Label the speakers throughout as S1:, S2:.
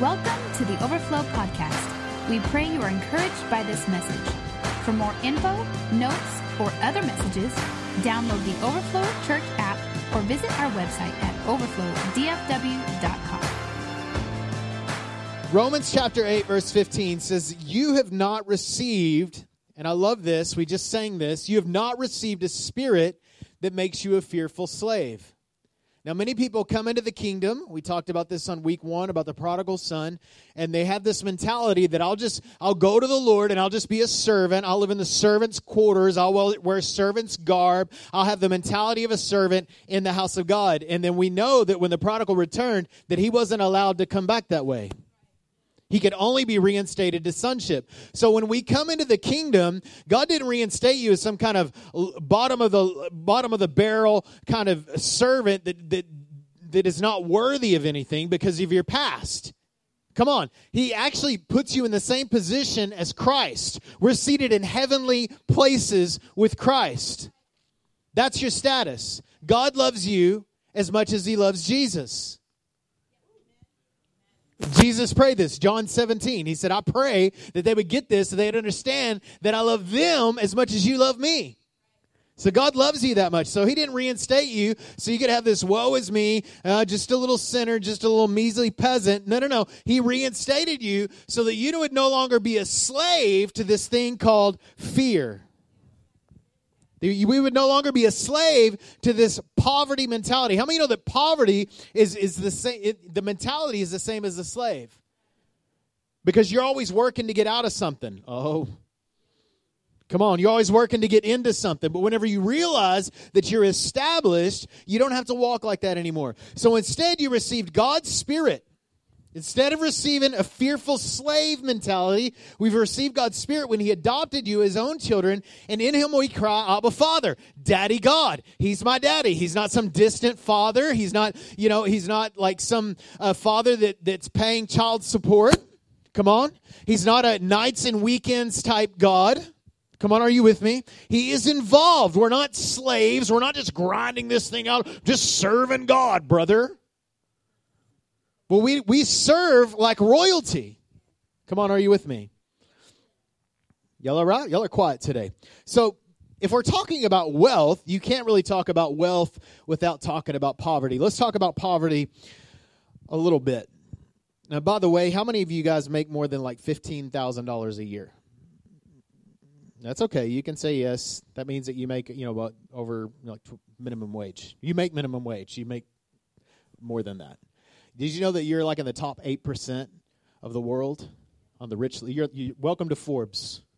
S1: Welcome to the Overflow Podcast. We pray you are encouraged by this message. For more info, notes, or other messages, download the Overflow Church app or visit our website at overflowdfw.com.
S2: Romans chapter 8, verse 15 says, You have not received, and I love this, we just sang this, you have not received a spirit that makes you a fearful slave. Now, many people come into the kingdom. We talked about this on week one about the prodigal son, and they have this mentality that I'll just, I'll go to the Lord and I'll just be a servant. I'll live in the servant's quarters. I'll wear servant's garb. I'll have the mentality of a servant in the house of God. And then we know that when the prodigal returned, that he wasn't allowed to come back that way. He could only be reinstated to sonship. So when we come into the kingdom, God didn't reinstate you as some kind of bottom of the bottom of the barrel kind of servant that that that is not worthy of anything because of your past. Come on. He actually puts you in the same position as Christ. We're seated in heavenly places with Christ. That's your status. God loves you as much as he loves Jesus. Jesus prayed this, John 17. He said, I pray that they would get this so they'd understand that I love them as much as you love me. So God loves you that much. So He didn't reinstate you so you could have this woe is me, uh, just a little sinner, just a little measly peasant. No, no, no. He reinstated you so that you would no longer be a slave to this thing called fear. We would no longer be a slave to this poverty mentality. How many know that poverty is, is the same, the mentality is the same as a slave? Because you're always working to get out of something. Oh, come on. You're always working to get into something. But whenever you realize that you're established, you don't have to walk like that anymore. So instead, you received God's Spirit Instead of receiving a fearful slave mentality, we've received God's Spirit when He adopted you as own children, and in Him we cry, Abba Father, Daddy God. He's my daddy. He's not some distant father. He's not, you know, He's not like some uh, father that, that's paying child support. Come on. He's not a nights and weekends type God. Come on, are you with me? He is involved. We're not slaves. We're not just grinding this thing out, just serving God, brother. Well, we, we serve like royalty. Come on, are you with me? Y'all are right? Y'all are quiet today. So, if we're talking about wealth, you can't really talk about wealth without talking about poverty. Let's talk about poverty a little bit. Now, by the way, how many of you guys make more than like $15,000 a year? That's okay. You can say yes. That means that you make, you know, what over like minimum wage. You make minimum wage. You make more than that. Did you know that you're like in the top 8% of the world on the rich? You're, you, welcome to Forbes.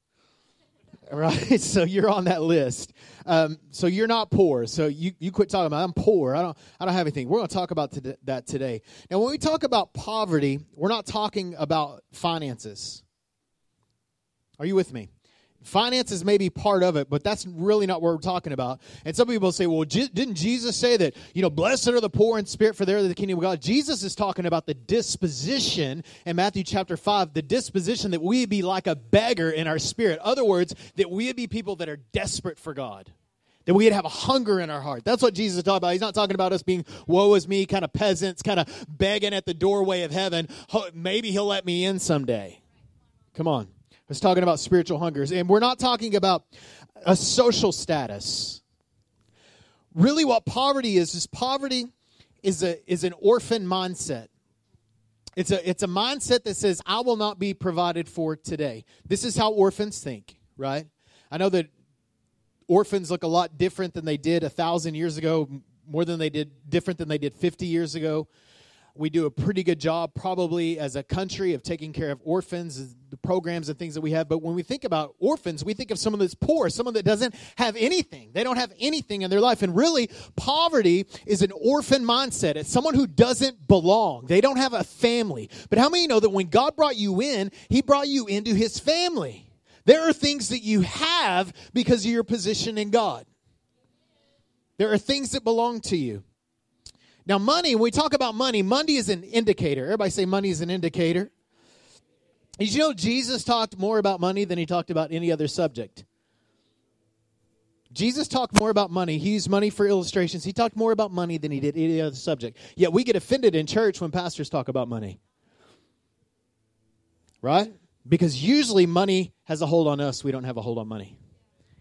S2: Right, so you're on that list. Um, so you're not poor. So you, you quit talking about I'm poor. I don't I don't have anything. We're going to talk about to, that today. Now, when we talk about poverty, we're not talking about finances. Are you with me? Finances may be part of it, but that's really not what we're talking about. And some people say, well, didn't Jesus say that, you know, blessed are the poor in spirit, for they're the kingdom of God? Jesus is talking about the disposition in Matthew chapter 5, the disposition that we be like a beggar in our spirit. Other words, that we be people that are desperate for God. That we'd have a hunger in our heart. That's what Jesus is talking about. He's not talking about us being woe is me, kind of peasants, kind of begging at the doorway of heaven. Maybe he'll let me in someday. Come on was talking about spiritual hungers. And we're not talking about a social status. Really, what poverty is, is poverty is, a, is an orphan mindset. It's a, it's a mindset that says, I will not be provided for today. This is how orphans think, right? I know that orphans look a lot different than they did a thousand years ago, more than they did, different than they did 50 years ago we do a pretty good job probably as a country of taking care of orphans the programs and things that we have. But when we think about orphans we think of someone that's poor someone that doesn't have anything. They don't have anything in their life. And really poverty is an orphan mindset. It's someone who doesn't belong. They don't have a family. But how many know that when god brought you in he brought you into his family? There are things that you have because of your position in god. There are things that belong to you now, money, when we talk about money, money is an indicator. Everybody say money is an indicator. Did you know Jesus talked more about money than he talked about any other subject? Jesus talked more about money. He used money for illustrations. He talked more about money than he did any other subject. Yet we get offended in church when pastors talk about money. Right? Because usually money has a hold on us, we don't have a hold on money.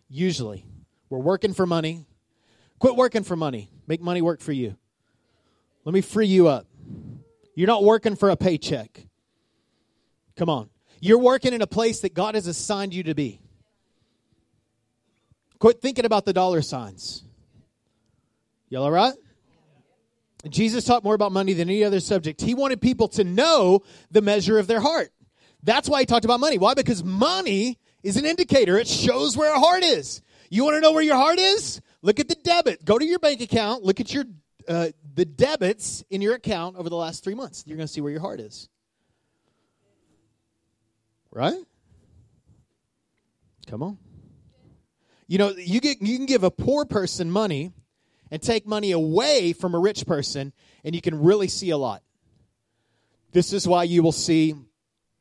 S2: Usually. We're working for money. Quit working for money. Make money work for you. Let me free you up. You're not working for a paycheck. Come on. You're working in a place that God has assigned you to be. Quit thinking about the dollar signs. Y'all all right? Jesus talked more about money than any other subject. He wanted people to know the measure of their heart. That's why he talked about money. Why? Because money is an indicator. It shows where a heart is. You want to know where your heart is? Look at the debit. Go to your bank account. Look at your uh, the debits in your account over the last three months. You're going to see where your heart is. Right? Come on. You know, you get you can give a poor person money and take money away from a rich person, and you can really see a lot. This is why you will see,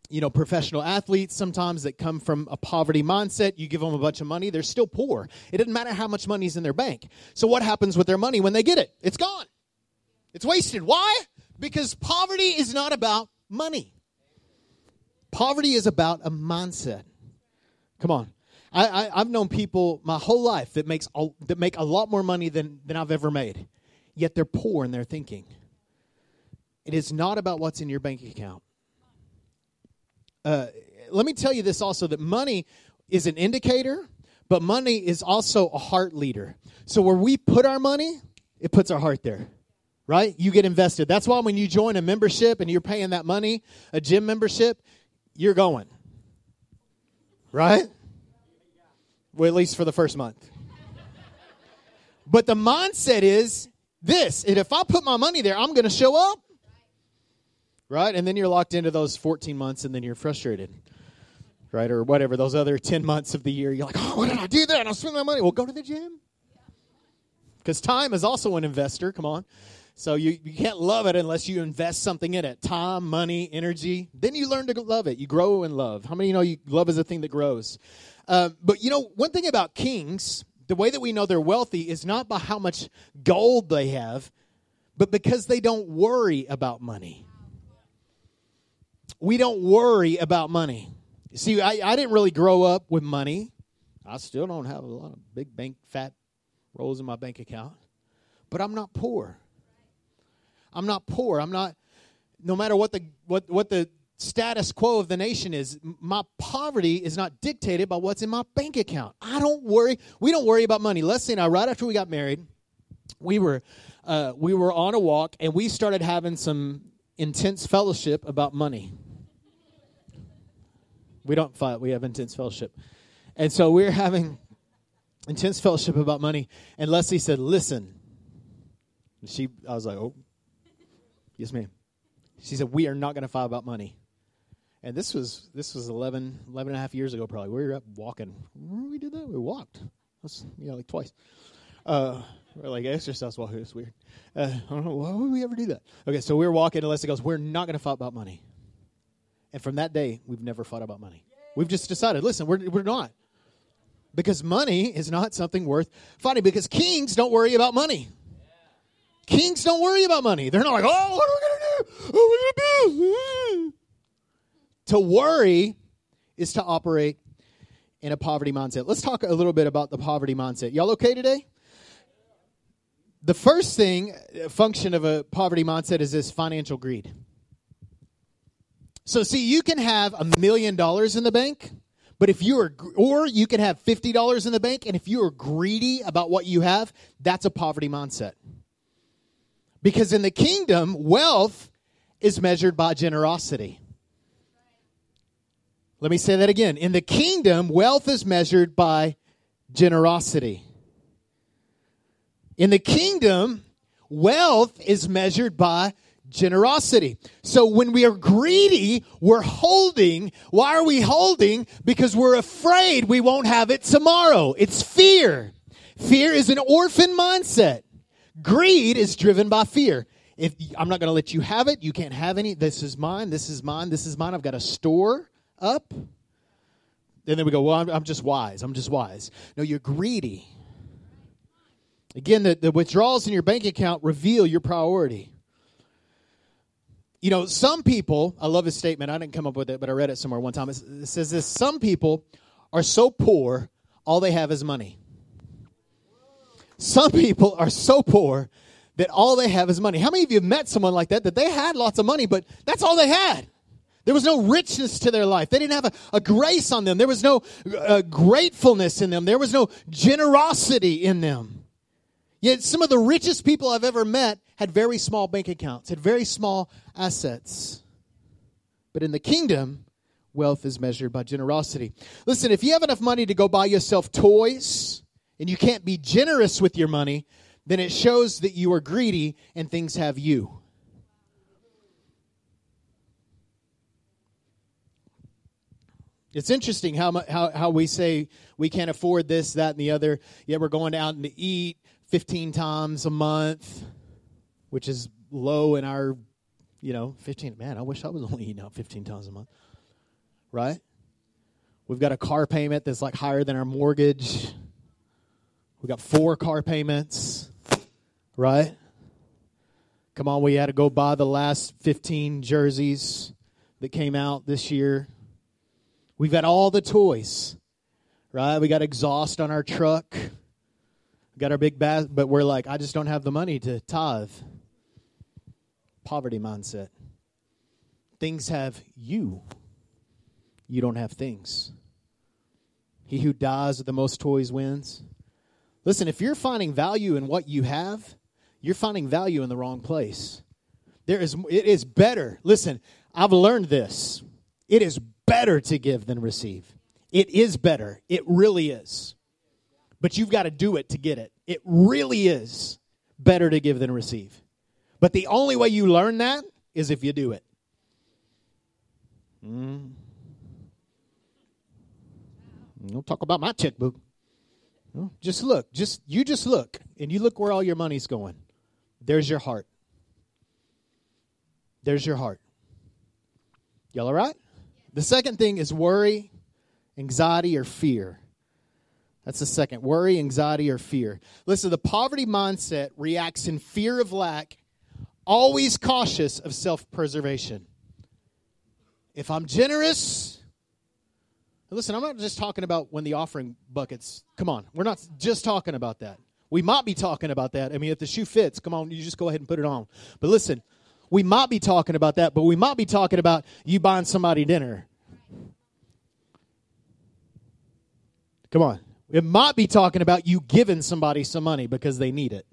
S2: you know, professional athletes sometimes that come from a poverty mindset. You give them a bunch of money, they're still poor. It doesn't matter how much money is in their bank. So, what happens with their money when they get it? It's gone, it's wasted. Why? Because poverty is not about money, poverty is about a mindset. Come on. I, I, have known people my whole life that makes that make a lot more money than, than I've ever made, yet they're poor in their thinking. It is not about what's in your bank account. Uh, let me tell you this also that money is an indicator, but money is also a heart leader. So where we put our money, it puts our heart there. Right? You get invested. That's why when you join a membership and you're paying that money, a gym membership, you're going. Right? Well, at least for the first month. But the mindset is this and if I put my money there, I'm going to show up. Right? And then you're locked into those 14 months and then you're frustrated. Right? Or whatever, those other 10 months of the year. You're like, oh, why did I do that? I spent my money. Well, go to the gym. Because time is also an investor. Come on. So you, you can't love it unless you invest something in it time, money, energy. Then you learn to love it. You grow in love. How many you know you, love is a thing that grows? Uh, but you know, one thing about kings, the way that we know they're wealthy is not by how much gold they have, but because they don't worry about money. We don't worry about money. See, I, I didn't really grow up with money. I still don't have a lot of big bank fat rolls in my bank account, but I'm not poor. I'm not poor. I'm not no matter what the what what the status quo of the nation is my poverty is not dictated by what's in my bank account. I don't worry. We don't worry about money. Leslie and I, right after we got married, we were uh, we were on a walk and we started having some intense fellowship about money. We don't fight. We have intense fellowship, and so we we're having intense fellowship about money. And Leslie said, "Listen." She, I was like, "Oh, yes, ma'am." She said, "We are not going to fight about money." And this was this was 11, 11 and a half years ago, probably. We were up walking. Remember we did that? We walked. That's, you know, like twice. Uh, we're like exercise walking. It's weird. Uh, I don't know. Why would we ever do that? Okay, so we were walking, and Leslie goes, We're not going to fight about money. And from that day, we've never fought about money. We've just decided, listen, we're, we're not. Because money is not something worth fighting. Because kings don't worry about money. Kings don't worry about money. They're not like, oh, what are we going to do? What are we going to do? To worry is to operate in a poverty mindset. Let's talk a little bit about the poverty mindset. Y'all okay today? The first thing, uh, function of a poverty mindset is this financial greed. So, see, you can have a million dollars in the bank, but if you are, or you can have $50 in the bank, and if you are greedy about what you have, that's a poverty mindset. Because in the kingdom, wealth is measured by generosity. Let me say that again. In the kingdom, wealth is measured by generosity. In the kingdom, wealth is measured by generosity. So when we are greedy, we're holding. Why are we holding? Because we're afraid we won't have it tomorrow. It's fear. Fear is an orphan mindset. Greed is driven by fear. If I'm not going to let you have it, you can't have any. This is mine. This is mine. This is mine. I've got a store up. And then we go, well, I'm, I'm just wise. I'm just wise. No, you're greedy. Again, the, the withdrawals in your bank account reveal your priority. you know, some people, I love this statement. I didn't come up with it, but I read it somewhere one time. It says this Some people are so poor, all they have is money. Some people are so poor that all they have is money. How many of you have met someone like that, that they had lots of money, but that's all they had? There was no richness to their life. They didn't have a, a grace on them. There was no uh, gratefulness in them. There was no generosity in them. Yet some of the richest people I've ever met had very small bank accounts, had very small assets. But in the kingdom, wealth is measured by generosity. Listen, if you have enough money to go buy yourself toys and you can't be generous with your money, then it shows that you are greedy and things have you. It's interesting how, how, how we say we can't afford this, that, and the other, yet we're going out and to eat 15 times a month, which is low in our, you know, 15. Man, I wish I was only eating out 15 times a month. Right? We've got a car payment that's like higher than our mortgage. We've got four car payments. Right? Come on, we had to go buy the last 15 jerseys that came out this year. We've got all the toys, right? We got exhaust on our truck. Got our big bath, but we're like, I just don't have the money to tithe. Poverty mindset. Things have you. You don't have things. He who dies with the most toys wins. Listen, if you're finding value in what you have, you're finding value in the wrong place. There is it is better. Listen, I've learned this. It is better to give than receive. It is better. It really is. But you've got to do it to get it. It really is better to give than receive. But the only way you learn that is if you do it. Mm. Don't talk about my checkbook. No, just look. Just you just look, and you look where all your money's going. There's your heart. There's your heart. Y'all all right? The second thing is worry, anxiety, or fear. That's the second worry, anxiety, or fear. Listen, the poverty mindset reacts in fear of lack, always cautious of self preservation. If I'm generous, listen, I'm not just talking about when the offering buckets, come on, we're not just talking about that. We might be talking about that. I mean, if the shoe fits, come on, you just go ahead and put it on. But listen, we might be talking about that, but we might be talking about you buying somebody dinner. Come on. It might be talking about you giving somebody some money because they need it.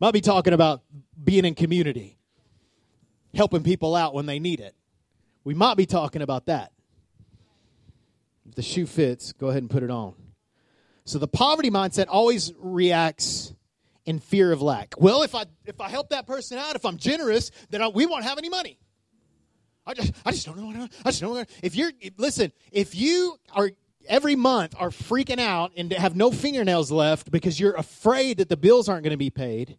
S2: Might be talking about being in community, helping people out when they need it. We might be talking about that. If the shoe fits, go ahead and put it on. So the poverty mindset always reacts in fear of lack. Well, if I if I help that person out, if I'm generous, then I, we won't have any money. I just I just don't know. I just don't know. If you're listen, if you are every month are freaking out and have no fingernails left because you're afraid that the bills aren't going to be paid,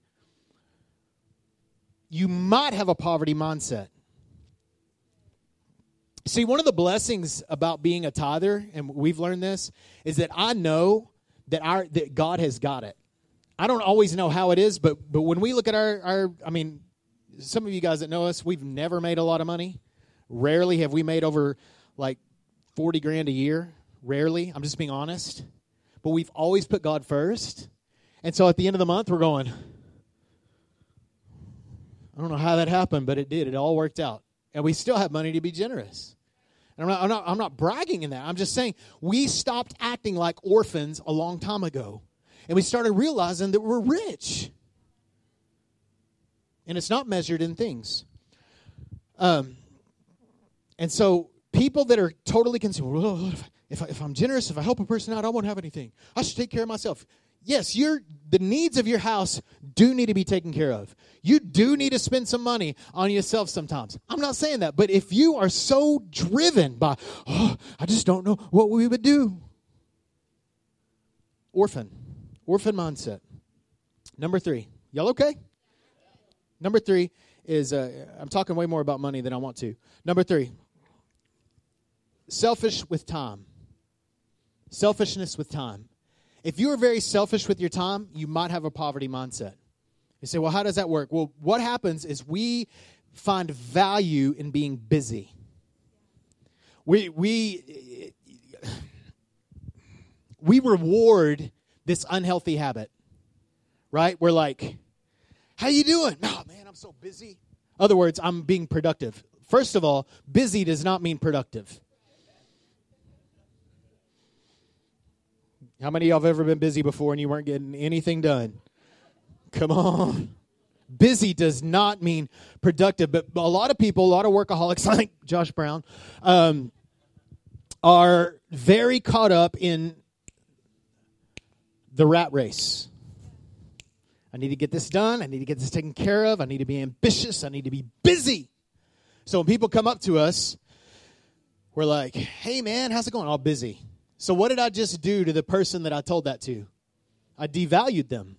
S2: you might have a poverty mindset. See, one of the blessings about being a tither, and we've learned this, is that I know that our that God has got it. I don't always know how it is, but but when we look at our our I mean, some of you guys that know us, we've never made a lot of money. Rarely have we made over like 40 grand a year. Rarely. I'm just being honest. But we've always put God first. And so at the end of the month, we're going, I don't know how that happened, but it did. It all worked out. And we still have money to be generous. And I'm not, I'm not, I'm not bragging in that. I'm just saying we stopped acting like orphans a long time ago. And we started realizing that we're rich. And it's not measured in things. Um, and so people that are totally consumed, if, I, if I'm generous, if I help a person out, I won't have anything. I should take care of myself. Yes, your the needs of your house do need to be taken care of. You do need to spend some money on yourself sometimes. I'm not saying that, but if you are so driven by, oh, I just don't know what we would do. Orphan. Orphan mindset. Number three. Y'all okay? Number three is uh, I'm talking way more about money than I want to. Number three, selfish with time. Selfishness with time. If you are very selfish with your time, you might have a poverty mindset. You say, well, how does that work? Well, what happens is we find value in being busy. We we we reward this unhealthy habit. Right? We're like, "How you doing?" "Oh, man, I'm so busy." Other words, I'm being productive. First of all, busy does not mean productive. How many of y'all have ever been busy before and you weren't getting anything done? Come on. Busy does not mean productive, but a lot of people, a lot of workaholics, like Josh Brown, um, are very caught up in the rat race. I need to get this done. I need to get this taken care of. I need to be ambitious. I need to be busy. So when people come up to us, we're like, hey, man, how's it going? All busy. So what did I just do to the person that I told that to? I devalued them.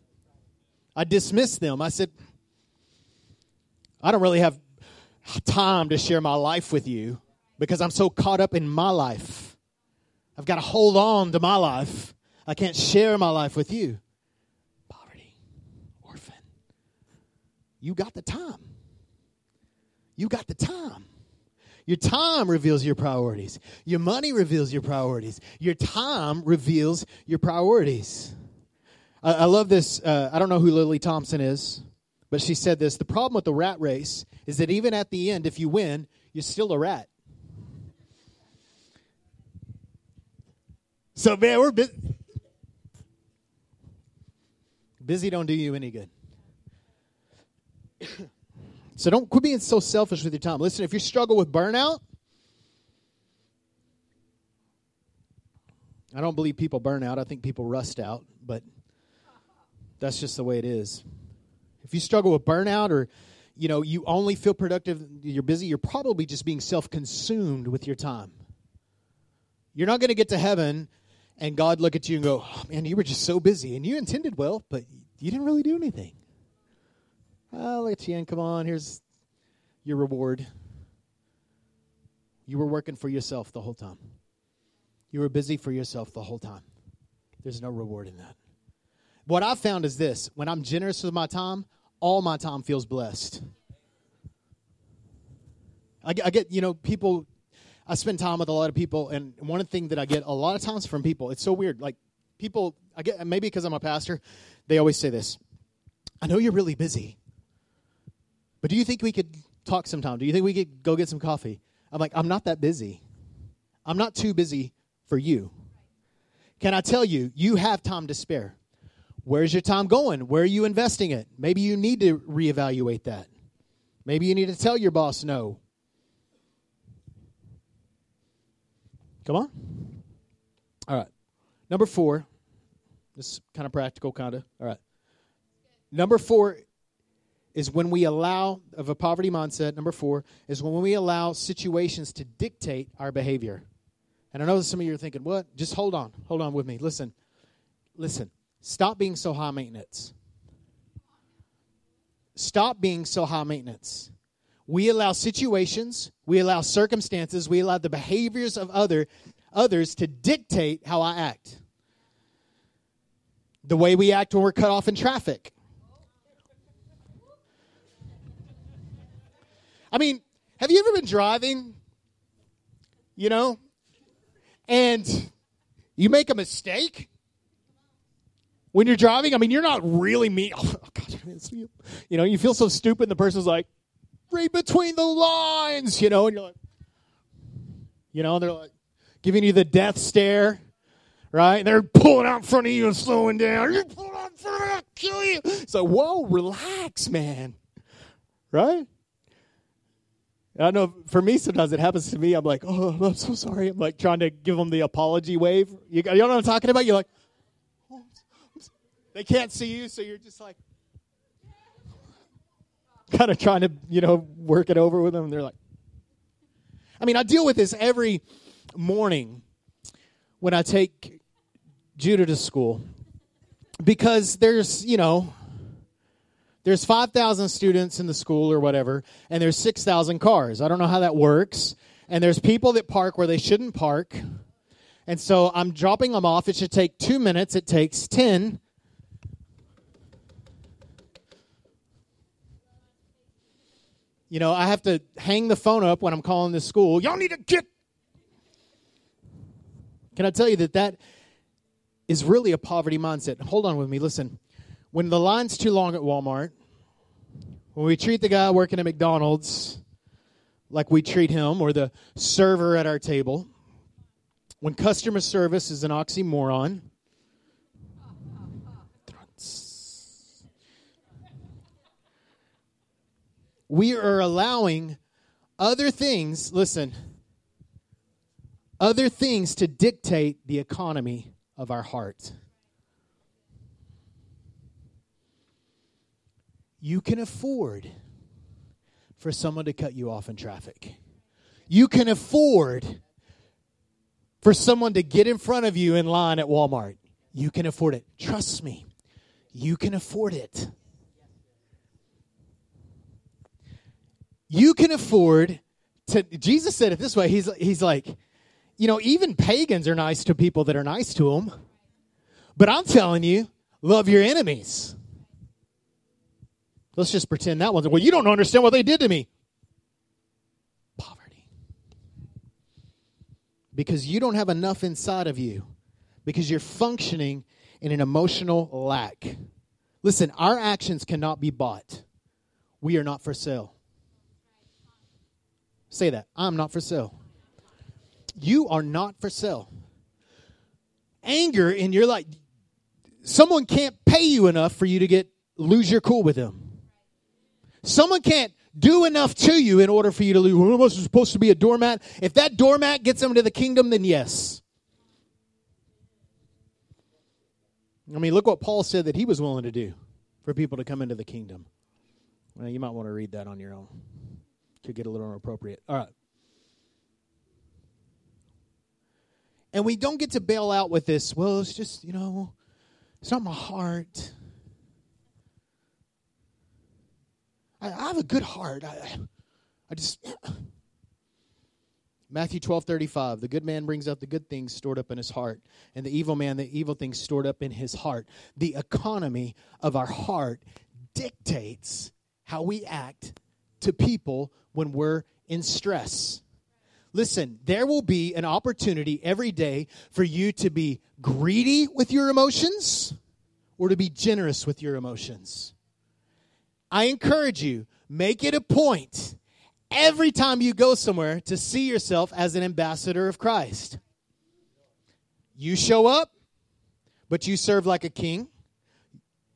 S2: I dismissed them. I said, I don't really have time to share my life with you because I'm so caught up in my life. I've got to hold on to my life. I can't share my life with you. Poverty, orphan. You got the time. You got the time. Your time reveals your priorities. Your money reveals your priorities. Your time reveals your priorities. I, I love this. Uh, I don't know who Lily Thompson is, but she said this The problem with the rat race is that even at the end, if you win, you're still a rat. So, man, we're busy. Busy don't do you any good. So don't quit being so selfish with your time. Listen, if you struggle with burnout, I don't believe people burn out. I think people rust out, but that's just the way it is. If you struggle with burnout or you know, you only feel productive, you're busy, you're probably just being self-consumed with your time. You're not going to get to heaven and God look at you and go, oh, "Man, you were just so busy and you intended well, but you didn't really do anything." I'll let you. Come on, here's your reward. You were working for yourself the whole time. You were busy for yourself the whole time. There's no reward in that. What I've found is this when I'm generous with my time, all my time feels blessed. I, I get, you know, people, I spend time with a lot of people, and one thing that I get a lot of times from people, it's so weird. Like, people, I get, maybe because I'm a pastor, they always say this I know you're really busy. But do you think we could talk sometime? Do you think we could go get some coffee? I'm like, I'm not that busy. I'm not too busy for you. Can I tell you, you have time to spare. Where's your time going? Where are you investing it? Maybe you need to reevaluate that. Maybe you need to tell your boss no. Come on. All right. Number four. This is kind of practical, kind of. All right. Number four is when we allow, of a poverty mindset, number four, is when we allow situations to dictate our behavior. And I know some of you are thinking, what? Just hold on. Hold on with me. Listen. Listen. Stop being so high maintenance. Stop being so high maintenance. We allow situations, we allow circumstances, we allow the behaviors of other others to dictate how I act. The way we act when we're cut off in traffic I mean, have you ever been driving? You know, and you make a mistake when you're driving. I mean, you're not really me. Oh, God, you know, you feel so stupid. The person's like, "Read between the lines," you know, and you're like, you know, they're like giving you the death stare, right? And they're pulling out in front of you and slowing down. You pull out in front of me, I'll kill you. So, whoa, relax, man, right? I know for me, sometimes it happens to me. I'm like, oh, I'm so sorry. I'm like trying to give them the apology wave. You, you know what I'm talking about? You're like, oh, they can't see you, so you're just like, kind of trying to, you know, work it over with them. And they're like, I mean, I deal with this every morning when I take Judah to school because there's, you know, there's 5,000 students in the school or whatever, and there's 6,000 cars. I don't know how that works. And there's people that park where they shouldn't park. And so I'm dropping them off. It should take two minutes, it takes 10. You know, I have to hang the phone up when I'm calling the school. Y'all need to get. Can I tell you that that is really a poverty mindset? Hold on with me. Listen. When the line's too long at Walmart, when we treat the guy working at McDonald's like we treat him or the server at our table, when customer service is an oxymoron, we are allowing other things, listen, other things to dictate the economy of our heart. You can afford for someone to cut you off in traffic. You can afford for someone to get in front of you in line at Walmart. You can afford it. Trust me, you can afford it. You can afford to, Jesus said it this way. He's, he's like, you know, even pagans are nice to people that are nice to them. But I'm telling you, love your enemies. Let's just pretend that wasn't. Well, you don't understand what they did to me. Poverty. Because you don't have enough inside of you. Because you're functioning in an emotional lack. Listen, our actions cannot be bought. We are not for sale. Say that. I'm not for sale. You are not for sale. Anger in your life. Someone can't pay you enough for you to get lose your cool with them. Someone can't do enough to you in order for you to of us is supposed to be a doormat. If that doormat gets them to the kingdom, then yes. I mean, look what Paul said that he was willing to do for people to come into the kingdom. Well, you might want to read that on your own. Could get a little inappropriate. All right. And we don't get to bail out with this, well, it's just, you know, it's not my heart. I, I have a good heart. I, I just. Matthew 12, 35. The good man brings out the good things stored up in his heart, and the evil man, the evil things stored up in his heart. The economy of our heart dictates how we act to people when we're in stress. Listen, there will be an opportunity every day for you to be greedy with your emotions or to be generous with your emotions. I encourage you, make it a point every time you go somewhere to see yourself as an ambassador of Christ. You show up, but you serve like a king.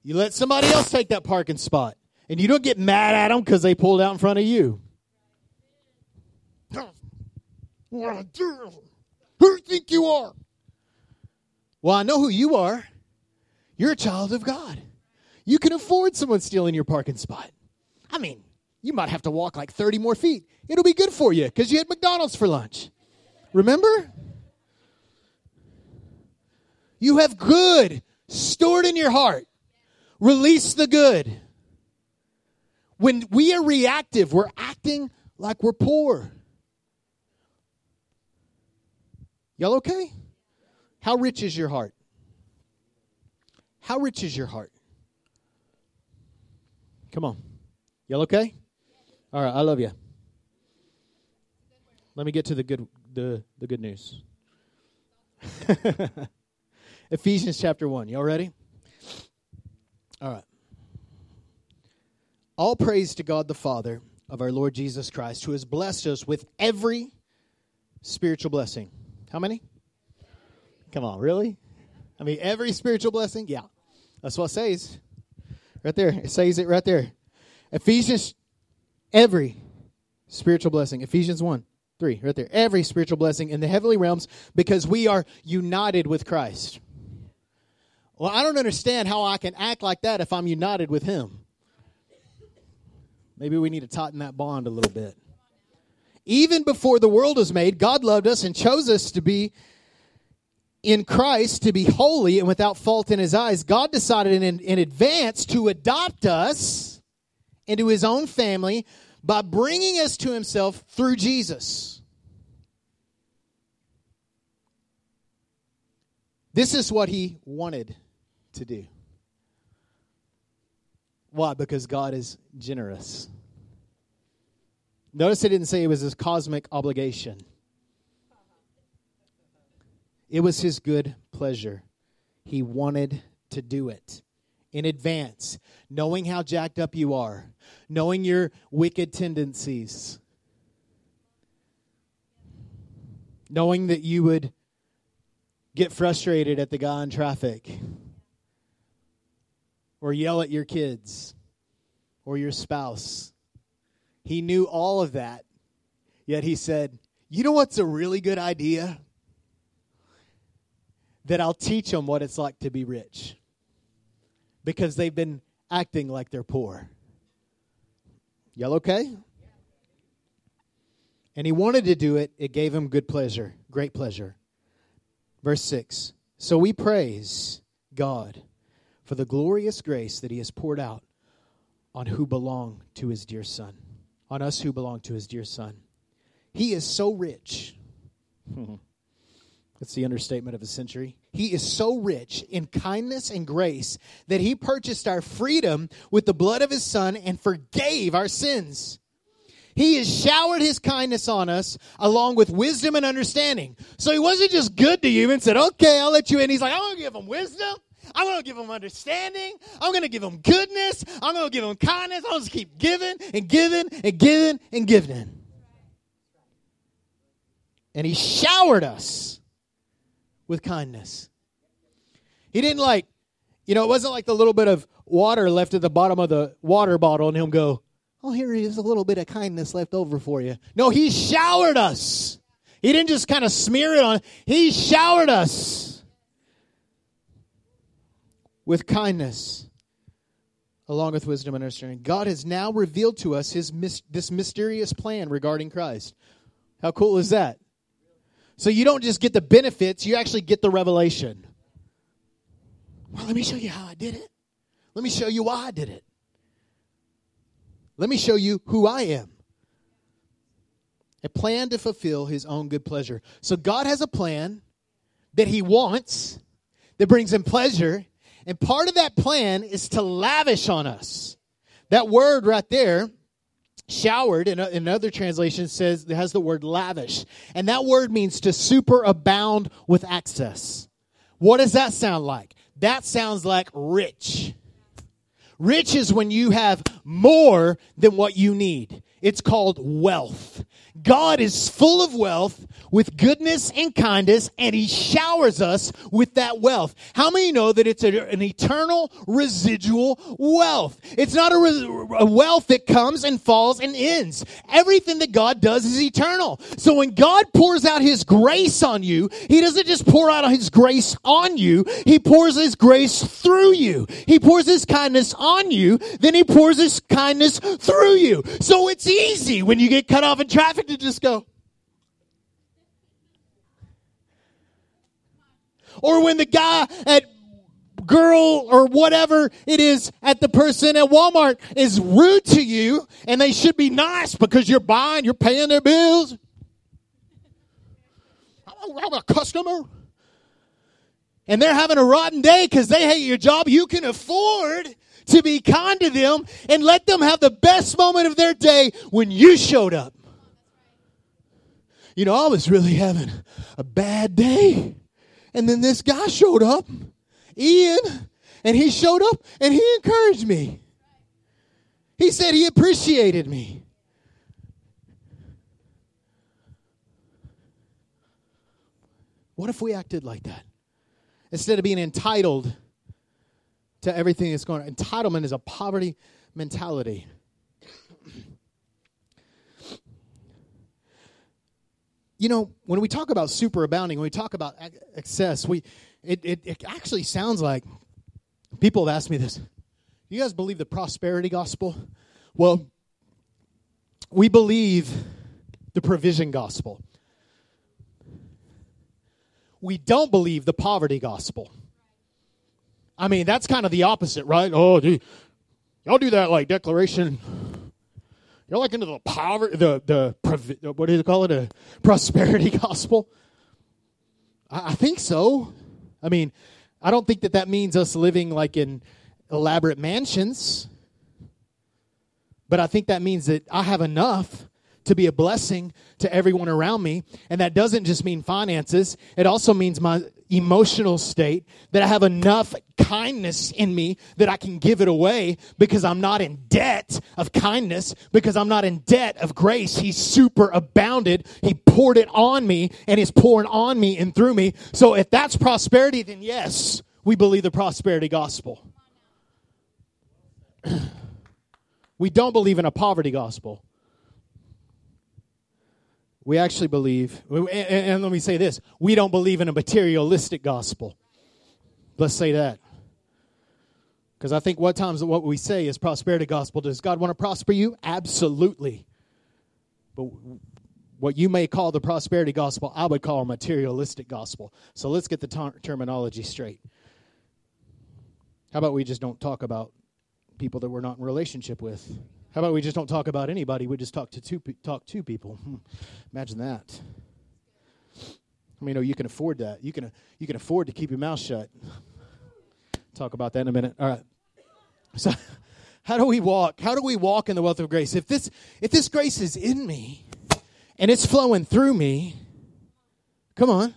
S2: You let somebody else take that parking spot, and you don't get mad at them because they pulled out in front of you. Who do you think you are? Well, I know who you are. You're a child of God. You can afford someone stealing your parking spot. I mean, you might have to walk like 30 more feet. It'll be good for you because you had McDonald's for lunch. Remember? You have good stored in your heart. Release the good. When we are reactive, we're acting like we're poor. Y'all okay? How rich is your heart? How rich is your heart? Come on. Y'all okay? All right, I love you. Let me get to the good the, the good news. Ephesians chapter 1. Y'all ready? All right. All praise to God the Father of our Lord Jesus Christ, who has blessed us with every spiritual blessing how many? Come on, really? I mean, every spiritual blessing? Yeah. That's what it says. Right there. It says it right there. Ephesians, every spiritual blessing. Ephesians 1, 3, right there. Every spiritual blessing in the heavenly realms because we are united with Christ. Well, I don't understand how I can act like that if I'm united with Him. Maybe we need to tighten that bond a little bit. Even before the world was made, God loved us and chose us to be in Christ to be holy and without fault in his eyes. God decided in, in advance to adopt us into his own family by bringing us to himself through Jesus. This is what he wanted to do. Why? Because God is generous. Notice it didn't say it was his cosmic obligation. It was his good pleasure. He wanted to do it in advance, knowing how jacked up you are, knowing your wicked tendencies, knowing that you would get frustrated at the guy in traffic or yell at your kids or your spouse. He knew all of that, yet he said, You know what's a really good idea? That I'll teach them what it's like to be rich because they've been acting like they're poor. Y'all okay? And he wanted to do it, it gave him good pleasure, great pleasure. Verse 6 So we praise God for the glorious grace that he has poured out on who belong to his dear son, on us who belong to his dear son. He is so rich. That's the understatement of the century. He is so rich in kindness and grace that he purchased our freedom with the blood of his son and forgave our sins. He has showered his kindness on us along with wisdom and understanding. So he wasn't just good to you and said, okay, I'll let you in. He's like, I'm going to give him wisdom. I'm going to give him understanding. I'm going to give him goodness. I'm going to give him kindness. I'll just keep giving and giving and giving and giving. And he showered us with kindness. He didn't like, you know, it wasn't like the little bit of water left at the bottom of the water bottle and him go, Oh, here is a little bit of kindness left over for you. No, he showered us. He didn't just kind of smear it on, he showered us with kindness along with wisdom and understanding. God has now revealed to us his this mysterious plan regarding Christ. How cool is that? So you don't just get the benefits, you actually get the revelation. Well, let me show you how I did it. Let me show you why I did it. Let me show you who I am. A plan to fulfill his own good pleasure. So God has a plan that he wants that brings him pleasure. And part of that plan is to lavish on us. That word right there, showered, in, in other translations says it has the word lavish. And that word means to superabound with access. What does that sound like? That sounds like rich. Rich is when you have more than what you need. It's called wealth. God is full of wealth with goodness and kindness, and He showers us with that wealth. How many know that it's a, an eternal residual wealth? It's not a, a wealth that comes and falls and ends. Everything that God does is eternal. So when God pours out His grace on you, He doesn't just pour out His grace on you, He pours His grace through you. He pours His kindness on you, then He pours His kindness through you. So it's easy when you get cut off in traffic to just go, or when the guy at girl or whatever it is at the person at Walmart is rude to you and they should be nice because you're buying, you're paying their bills. I'm a customer. And they're having a rotten day because they hate your job. You can afford to be kind to them and let them have the best moment of their day when you showed up. You know, I was really having a bad day. And then this guy showed up, Ian, and he showed up and he encouraged me. He said he appreciated me. What if we acted like that? Instead of being entitled to everything that's going on. Entitlement is a poverty mentality. You know, when we talk about superabounding, when we talk about excess, we it, it, it actually sounds like people have asked me this. You guys believe the prosperity gospel? Well, we believe the provision gospel. We don't believe the poverty gospel. I mean, that's kind of the opposite, right? Oh, y'all do that like declaration you're like into the poverty, the the what do you call it, a prosperity gospel. I, I think so. I mean, I don't think that that means us living like in elaborate mansions, but I think that means that I have enough to be a blessing to everyone around me. And that doesn't just mean finances, it also means my emotional state that I have enough kindness in me that I can give it away because I'm not in debt of kindness, because I'm not in debt of grace. He super abounded. He poured it on me and is pouring on me and through me. So if that's prosperity, then yes, we believe the prosperity gospel. we don't believe in a poverty gospel. We actually believe, and let me say this we don't believe in a materialistic gospel. Let's say that. Because I think what times what we say is prosperity gospel. Does God want to prosper you? Absolutely. But what you may call the prosperity gospel, I would call a materialistic gospel. So let's get the ter- terminology straight. How about we just don't talk about people that we're not in relationship with? How about we just don't talk about anybody? We just talk to two talk to people. Hmm. Imagine that. I mean, oh, you can afford that. You can you can afford to keep your mouth shut. Talk about that in a minute. All right. So, how do we walk? How do we walk in the wealth of grace? If this if this grace is in me and it's flowing through me, come on.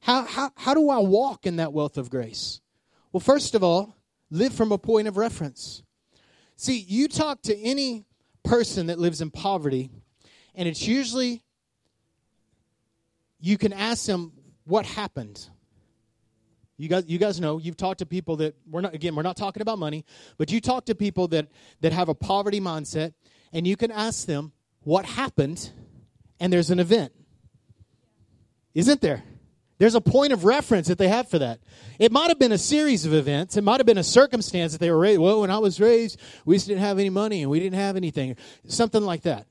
S2: How how how do I walk in that wealth of grace? Well, first of all, live from a point of reference. See, you talk to any person that lives in poverty, and it's usually you can ask them what happened. You guys, you guys know you've talked to people that we're not again we're not talking about money, but you talk to people that that have a poverty mindset, and you can ask them what happened, and there's an event, isn't there? There's a point of reference that they have for that. It might have been a series of events. It might have been a circumstance that they were raised. Well, when I was raised, we just didn't have any money and we didn't have anything. Something like that.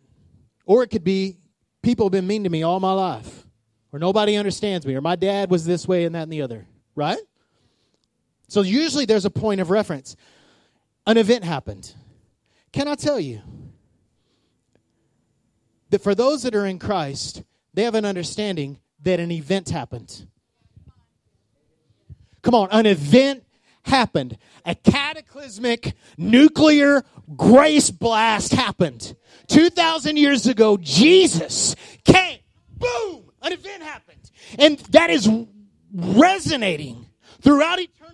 S2: Or it could be people have been mean to me all my life. Or nobody understands me. Or my dad was this way and that and the other. Right? So usually there's a point of reference. An event happened. Can I tell you that for those that are in Christ, they have an understanding that an event happened. Come on, an event happened. A cataclysmic nuclear grace blast happened. 2,000 years ago, Jesus came. Boom! An event happened. And that is resonating throughout eternity.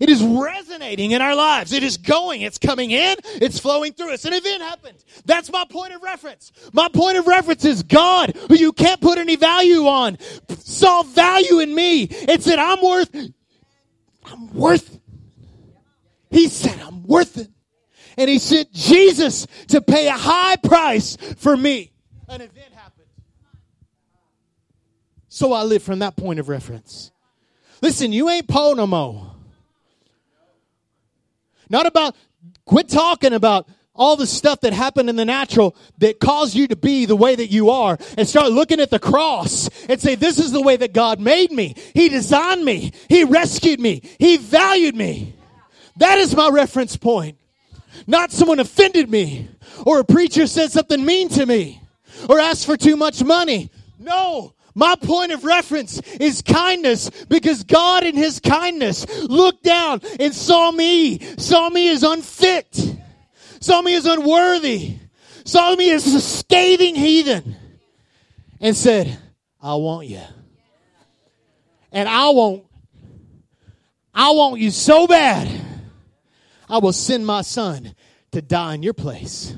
S2: It is resonating in our lives. It is going. It's coming in. It's flowing through us. An event happened. That's my point of reference. My point of reference is God, who you can't put any value on, saw value in me and said, I'm worth, I'm worth. He said, I'm worth it. And he sent Jesus to pay a high price for me. An event happened. So I live from that point of reference. Listen, you ain't Paul no more. Not about, quit talking about all the stuff that happened in the natural that caused you to be the way that you are and start looking at the cross and say, this is the way that God made me. He designed me. He rescued me. He valued me. That is my reference point. Not someone offended me or a preacher said something mean to me or asked for too much money. No, my point of reference is kindness because God in his kindness looked down and saw me, saw me as unfit, saw me as unworthy, saw me as a scathing heathen and said, I want you. And I want, I want you so bad. I will send my son to die in your place.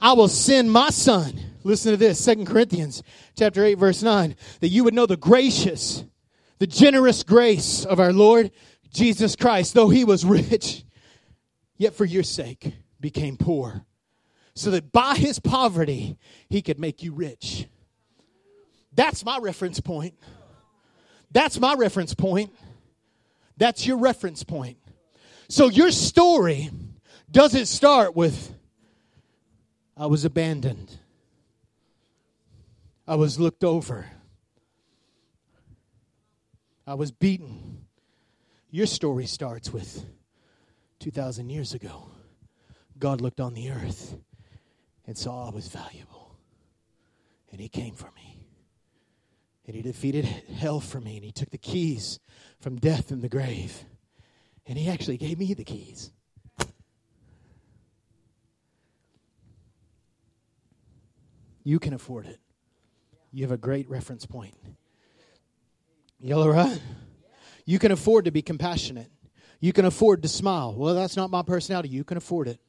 S2: I will send my son Listen to this, Second Corinthians chapter 8 verse 9, that you would know the gracious, the generous grace of our Lord Jesus Christ, though he was rich, yet for your sake became poor, so that by his poverty he could make you rich. That's my reference point. That's my reference point. That's your reference point. So your story doesn't start with I was abandoned. I was looked over. I was beaten. Your story starts with 2,000 years ago. God looked on the earth and saw I was valuable. And He came for me. And He defeated hell for me. And He took the keys from death and the grave. And He actually gave me the keys. You can afford it. You have a great reference point. Yellow right? You can afford to be compassionate. You can afford to smile. Well, that's not my personality. You can afford it.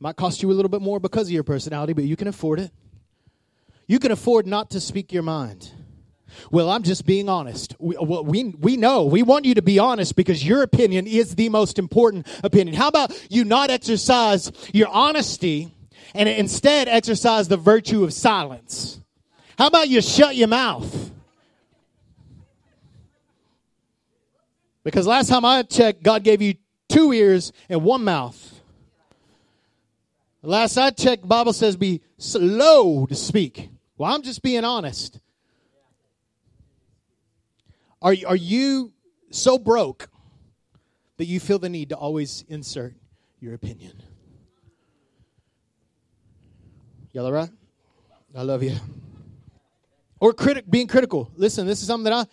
S2: Might cost you a little bit more because of your personality, but you can afford it. You can afford not to speak your mind. Well, I'm just being honest. We, well, we, we know. We want you to be honest because your opinion is the most important opinion. How about you not exercise your honesty and instead exercise the virtue of silence? How about you shut your mouth? Because last time I checked, God gave you two ears and one mouth. Last I checked, Bible says be slow to speak. Well, I'm just being honest. Are, are you so broke that you feel the need to always insert your opinion? Yellow right? I love you. Or critic, being critical. Listen, this is something that I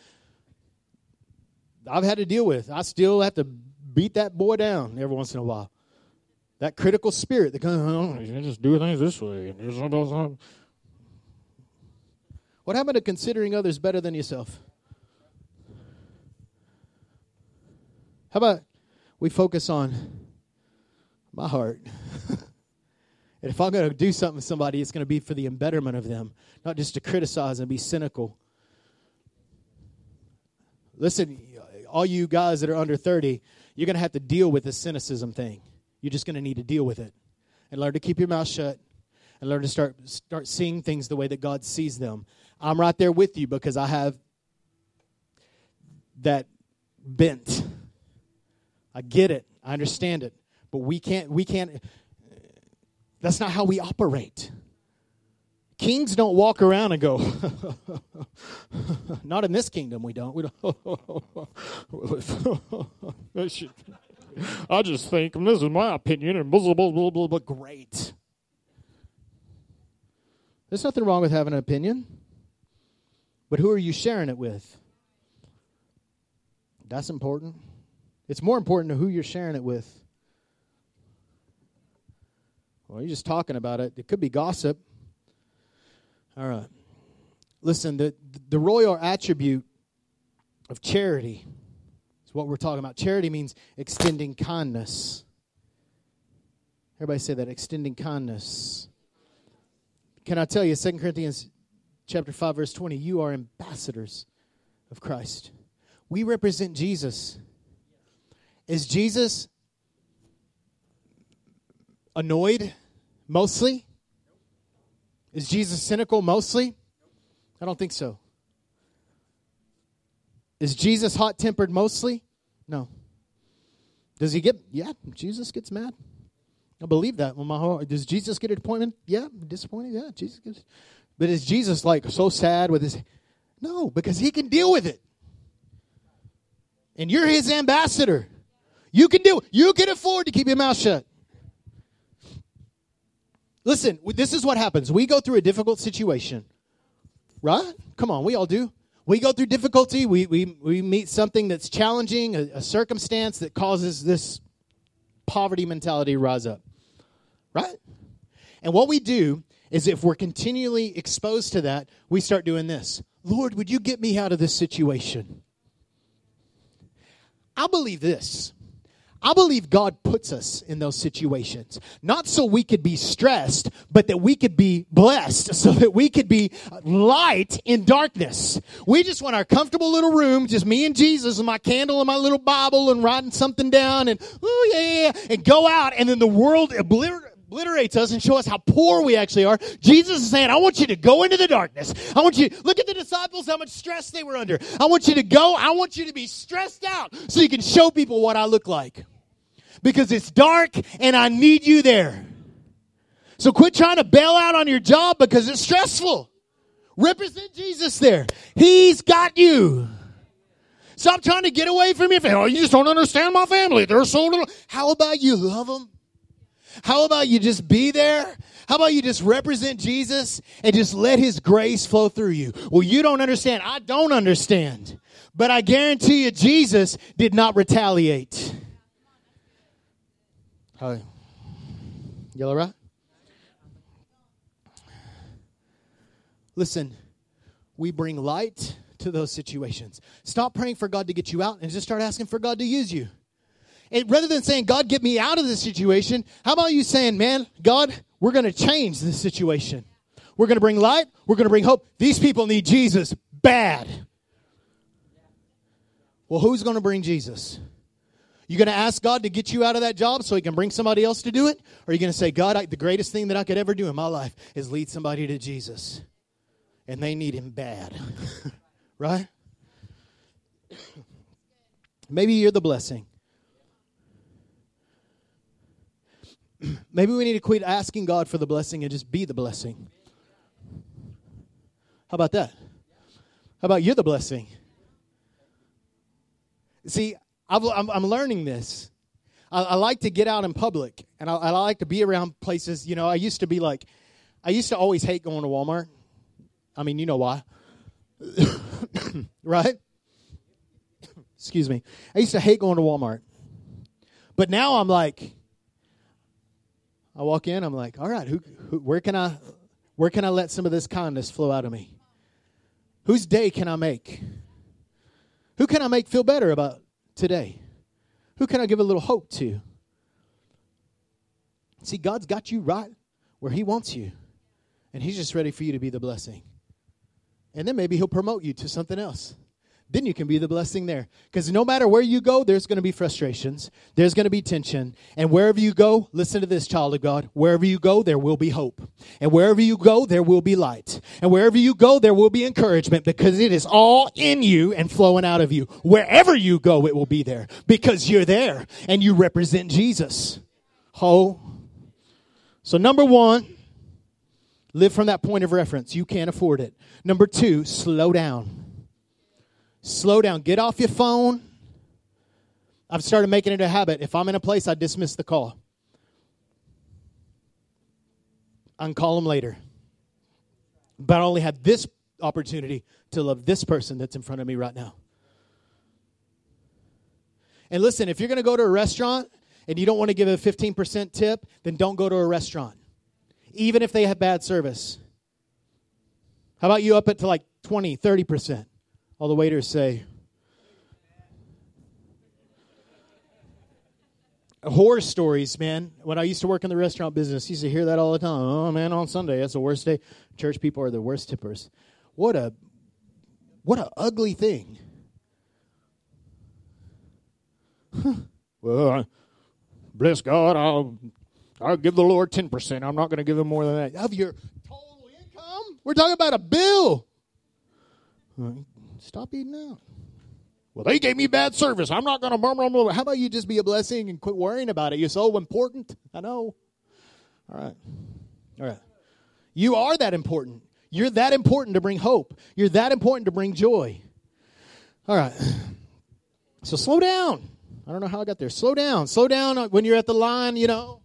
S2: I've had to deal with. I still have to beat that boy down every once in a while. That critical spirit that comes, oh, you just do things this way. What happened to considering others better than yourself? How about we focus on my heart? and if I'm going to do something with somebody, it's going to be for the embetterment of them, not just to criticize and be cynical. Listen, all you guys that are under 30, you're going to have to deal with this cynicism thing. You're just going to need to deal with it and learn to keep your mouth shut and learn to start start seeing things the way that God sees them. I'm right there with you because I have that bent. I get it. I understand it. But we can't we can't that's not how we operate. Kings don't walk around and go, not in this kingdom, we don't. We don't. I just think, and this is my opinion, and blah, blah, blah, blah, blah. Great. There's nothing wrong with having an opinion. But who are you sharing it with? That's important. It's more important to who you're sharing it with. Well, you're just talking about it. It could be gossip. All right. Listen, the, the royal attribute of charity is what we're talking about. Charity means extending kindness. Everybody say that extending kindness. Can I tell you, 2 Corinthians chapter 5, verse 20, you are ambassadors of Christ. We represent Jesus. Is Jesus annoyed mostly? Is Jesus cynical mostly? I don't think so. Is Jesus hot tempered mostly? No. Does he get, yeah, Jesus gets mad. I believe that with my heart. Does Jesus get a disappointment? Yeah, disappointed. Yeah, Jesus gets. But is Jesus like so sad with his? No, because he can deal with it. And you're his ambassador. You can do. You can afford to keep your mouth shut. Listen, this is what happens. We go through a difficult situation, right? Come on, we all do. We go through difficulty. We, we, we meet something that's challenging, a, a circumstance that causes this poverty mentality rise up, right? And what we do is if we're continually exposed to that, we start doing this Lord, would you get me out of this situation? I believe this I believe God puts us in those situations, not so we could be stressed, but that we could be blessed, so that we could be light in darkness. We just want our comfortable little room, just me and Jesus and my candle and my little Bible and writing something down and, oh yeah, and go out and then the world obliterates obliterates us and show us how poor we actually are. Jesus is saying, I want you to go into the darkness. I want you, look at the disciples, how much stress they were under. I want you to go. I want you to be stressed out so you can show people what I look like because it's dark and I need you there. So quit trying to bail out on your job because it's stressful. Represent Jesus there. He's got you. Stop trying to get away from your family. Oh, you just don't understand my family. They're so little. How about you love them? How about you just be there? How about you just represent Jesus and just let his grace flow through you? Well, you don't understand. I don't understand. But I guarantee you, Jesus did not retaliate. Hi. Yellow right? listen, we bring light to those situations. Stop praying for God to get you out and just start asking for God to use you. And rather than saying, God, get me out of this situation, how about you saying, man, God, we're going to change this situation. We're going to bring light. We're going to bring hope. These people need Jesus bad. Well, who's going to bring Jesus? You going to ask God to get you out of that job so He can bring somebody else to do it? Or are you going to say, God, I, the greatest thing that I could ever do in my life is lead somebody to Jesus? And they need Him bad. right? Maybe you're the blessing. Maybe we need to quit asking God for the blessing and just be the blessing. How about that? How about you're the blessing? See, i am learning this. I, I, like to get out in public, and I, I like to be around places. You know, I used to be like, I used to always hate going to Walmart. I mean, you know why. right? Excuse me. I used to hate going to Walmart. But now I'm like, I walk in, I'm like, all right, who, who, where can I where can I let some of this kindness flow out of me? Whose day can I make? Who can I make feel better about today? Who can I give a little hope to? See, God's got you right where He wants you, and He's just ready for you to be the blessing. And then maybe He'll promote you to something else then you can be the blessing there. Because no matter where you go, there's going to be frustrations, there's going to be tension. And wherever you go, listen to this, child of God, wherever you go, there will be hope. And wherever you go, there will be light. And wherever you go, there will be encouragement because it is all in you and flowing out of you. Wherever you go, it will be there because you're there and you represent Jesus. Ho. So, number one, live from that point of reference. You can't afford it. Number two, slow down slow down. Get off your phone. I've started making it a habit. If I'm in a place, I dismiss the call. I can call them later. But I only have this opportunity to love this person that's in front of me right now. And listen, if you're going to go to a restaurant and you don't want to give a 15% tip, then don't go to a restaurant, even if they have bad service. How about you up it to like 20, 30%? All the waiters say, horror stories, man. When I used to work in the restaurant business, used to hear that all the time. Oh man, on Sunday, that's the worst day. Church people are the worst tippers. What a what a ugly thing. well, bless God, I'll I'll give the Lord ten percent. I'm not going to give him more than that of your total income. We're talking about a bill. Stop eating out. Well, they gave me bad service. I'm not going to murmur. How about you just be a blessing and quit worrying about it? You're so important. I know. All right. All right. You are that important. You're that important to bring hope. You're that important to bring joy. All right. So slow down. I don't know how I got there. Slow down. Slow down when you're at the line, you know.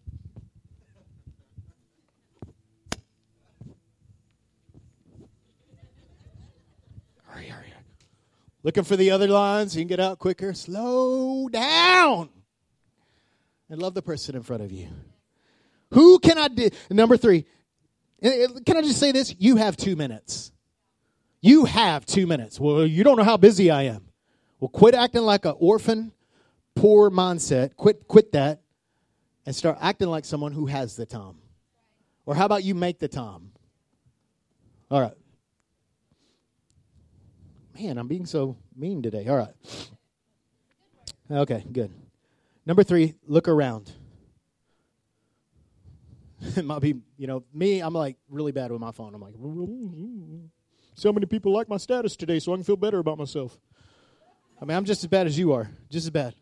S2: Looking for the other lines, you can get out quicker. Slow down. And love the person in front of you. Who can I do? Number three, eh, eh, can I just say this? You have two minutes. You have two minutes. Well, you don't know how busy I am. Well, quit acting like an orphan, poor mindset. Quit, quit that, and start acting like someone who has the time. Or how about you make the time? All right. Man, I'm being so mean today. All right. Okay, good. Number three, look around. it might be, you know, me, I'm like really bad with my phone. I'm like, so many people like my status today, so I can feel better about myself. I mean, I'm just as bad as you are, just as bad.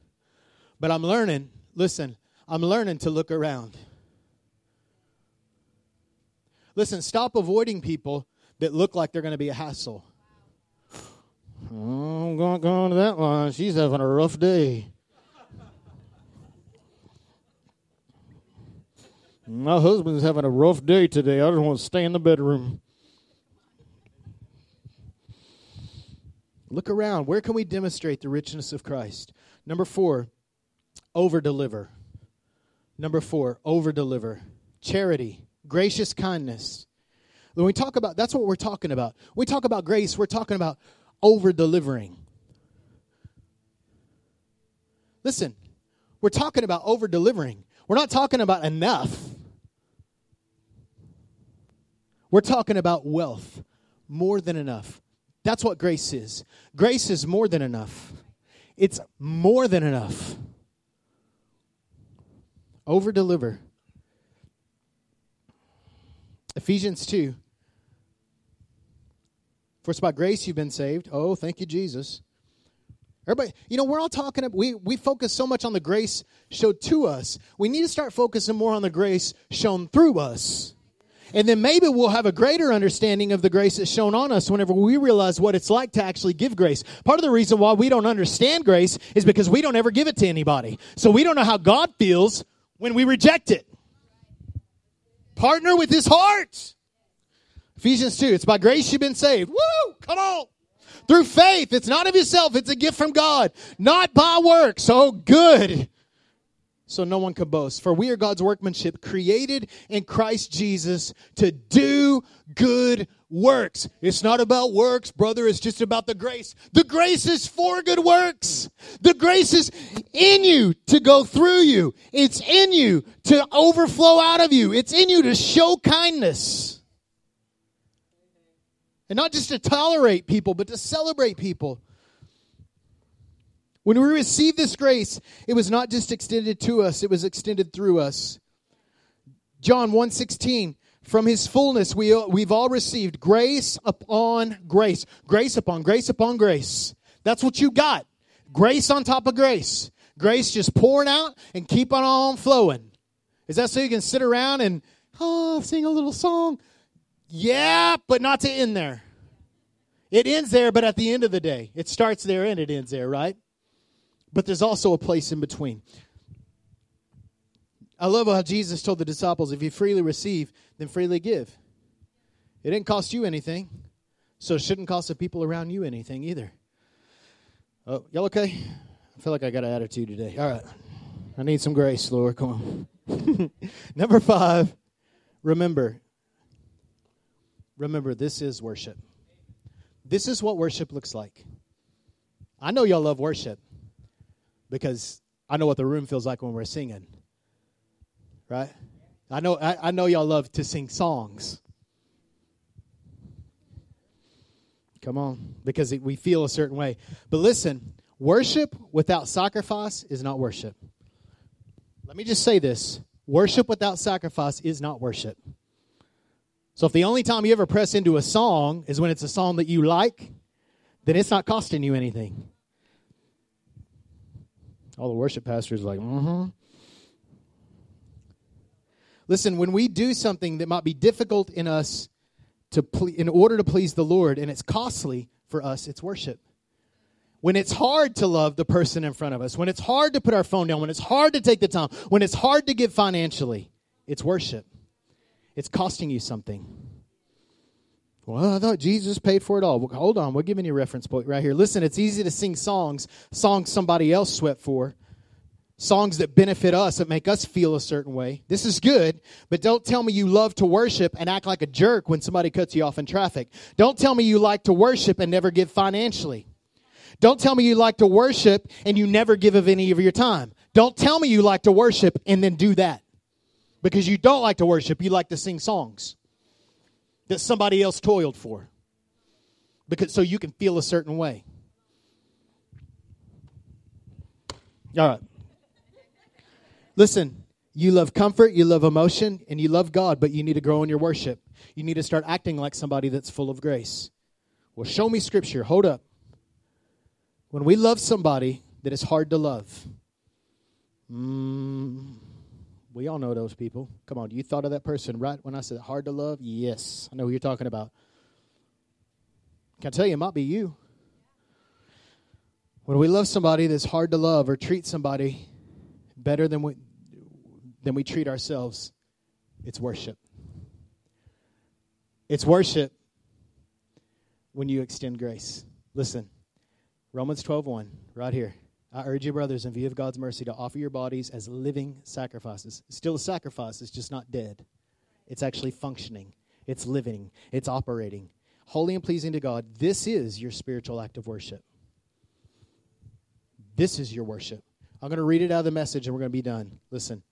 S2: But I'm learning, listen, I'm learning to look around. Listen, stop avoiding people that look like they're going to be a hassle. I'm going to go on to that one. She's having a rough day. My husband's having a rough day today. I just want to stay in the bedroom. Look around. Where can we demonstrate the richness of Christ? Number four, over deliver. Number four, over deliver. Charity, gracious kindness. When we talk about, that's what we're talking about. When we talk about grace, we're talking about over delivering. Listen, we're talking about over delivering. We're not talking about enough. We're talking about wealth, more than enough. That's what grace is. Grace is more than enough. It's more than enough. Over deliver. Ephesians 2. For it's by grace you've been saved. Oh, thank you, Jesus. Everybody, you know, we're all talking, we, we focus so much on the grace showed to us. We need to start focusing more on the grace shown through us. And then maybe we'll have a greater understanding of the grace that's shown on us whenever we realize what it's like to actually give grace. Part of the reason why we don't understand grace is because we don't ever give it to anybody. So we don't know how God feels when we reject it. Partner with his heart. Ephesians 2, it's by grace you've been saved. Woo! Come on! Through faith. It's not of yourself, it's a gift from God. Not by works. Oh, good. So no one can boast. For we are God's workmanship, created in Christ Jesus to do good works. It's not about works, brother. It's just about the grace. The grace is for good works. The grace is in you to go through you. It's in you to overflow out of you. It's in you to show kindness. And not just to tolerate people, but to celebrate people. When we received this grace, it was not just extended to us, it was extended through us. John 1:16 from his fullness we we've all received grace upon grace, grace upon grace upon grace. That's what you got. Grace on top of grace. Grace just pouring out and keep on flowing. Is that so you can sit around and oh, sing a little song? Yeah, but not to end there. It ends there, but at the end of the day, it starts there and it ends there, right? But there's also a place in between. I love how Jesus told the disciples if you freely receive, then freely give. It didn't cost you anything, so it shouldn't cost the people around you anything either. Oh, y'all okay? I feel like I got an attitude today. All right. I need some grace, Lord. Come on. Number five, remember, Remember, this is worship. This is what worship looks like. I know y'all love worship because I know what the room feels like when we're singing. Right? I know I, I know y'all love to sing songs. Come on, because it, we feel a certain way. But listen, worship without sacrifice is not worship. Let me just say this worship without sacrifice is not worship. So if the only time you ever press into a song is when it's a song that you like, then it's not costing you anything. All the worship pastors are like, mm-hmm. Listen, when we do something that might be difficult in us to ple- in order to please the Lord, and it's costly for us, it's worship. When it's hard to love the person in front of us, when it's hard to put our phone down, when it's hard to take the time, when it's hard to give financially, it's worship. It's costing you something. Well, I thought Jesus paid for it all. Well, hold on, we're giving you a reference point right here. Listen, it's easy to sing songs, songs somebody else sweat for, songs that benefit us, that make us feel a certain way. This is good, but don't tell me you love to worship and act like a jerk when somebody cuts you off in traffic. Don't tell me you like to worship and never give financially. Don't tell me you like to worship and you never give of any of your time. Don't tell me you like to worship and then do that because you don't like to worship, you like to sing songs that somebody else toiled for. Because so you can feel a certain way. All right. Listen, you love comfort, you love emotion, and you love God, but you need to grow in your worship. You need to start acting like somebody that's full of grace. Well, show me scripture. Hold up. When we love somebody that is hard to love, mm, we all know those people. Come on, you thought of that person right when I said hard to love? Yes, I know who you're talking about. Can I tell you, it might be you. When we love somebody that's hard to love or treat somebody better than we, than we treat ourselves, it's worship. It's worship when you extend grace. Listen, Romans 12 1, right here. I urge you, brothers, in view of God's mercy, to offer your bodies as living sacrifices. Still a sacrifice, it's just not dead. It's actually functioning. it's living, it's operating. Holy and pleasing to God, this is your spiritual act of worship. This is your worship. I'm going to read it out of the message and we're going to be done. Listen.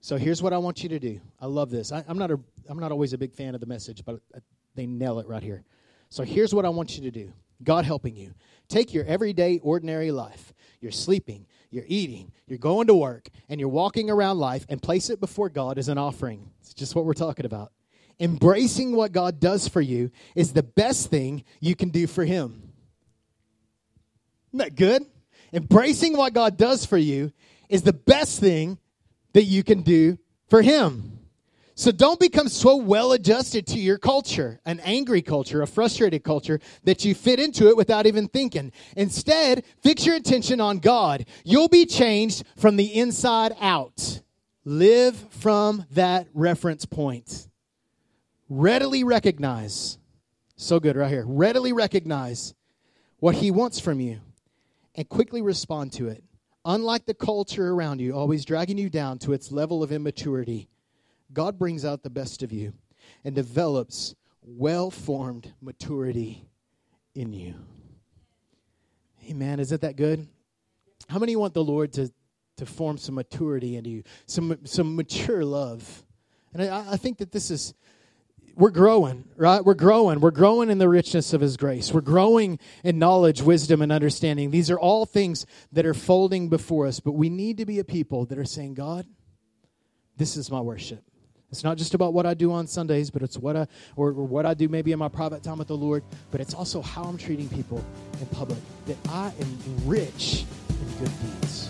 S2: So here's what I want you to do. I love this. I, am not a, I'm not always a big fan of the message, but they nail it right here. So here's what I want you to do. God helping you. Take your everyday, ordinary life. You're sleeping, you're eating, you're going to work, and you're walking around life and place it before God as an offering. It's just what we're talking about. Embracing what God does for you is the best thing you can do for Him. Isn't that good? Embracing what God does for you is the best thing that you can do for Him. So don't become so well adjusted to your culture, an angry culture, a frustrated culture, that you fit into it without even thinking. Instead, fix your attention on God. You'll be changed from the inside out. Live from that reference point. Readily recognize, so good right here, readily recognize what He wants from you and quickly respond to it. Unlike the culture around you, always dragging you down to its level of immaturity God brings out the best of you and develops well formed maturity in you. Amen. Isn't that good? How many want the Lord to, to form some maturity into you, some, some mature love? And I, I think that this is, we're growing, right? We're growing. We're growing in the richness of His grace. We're growing in knowledge, wisdom, and understanding. These are all things that are folding before us, but we need to be a people that are saying, God, this is my worship. It's not just about what I do on Sundays, but it's what I or, or, what I do maybe in my private time with the Lord, but it's also how I'm treating people in public. That I am rich in good deeds.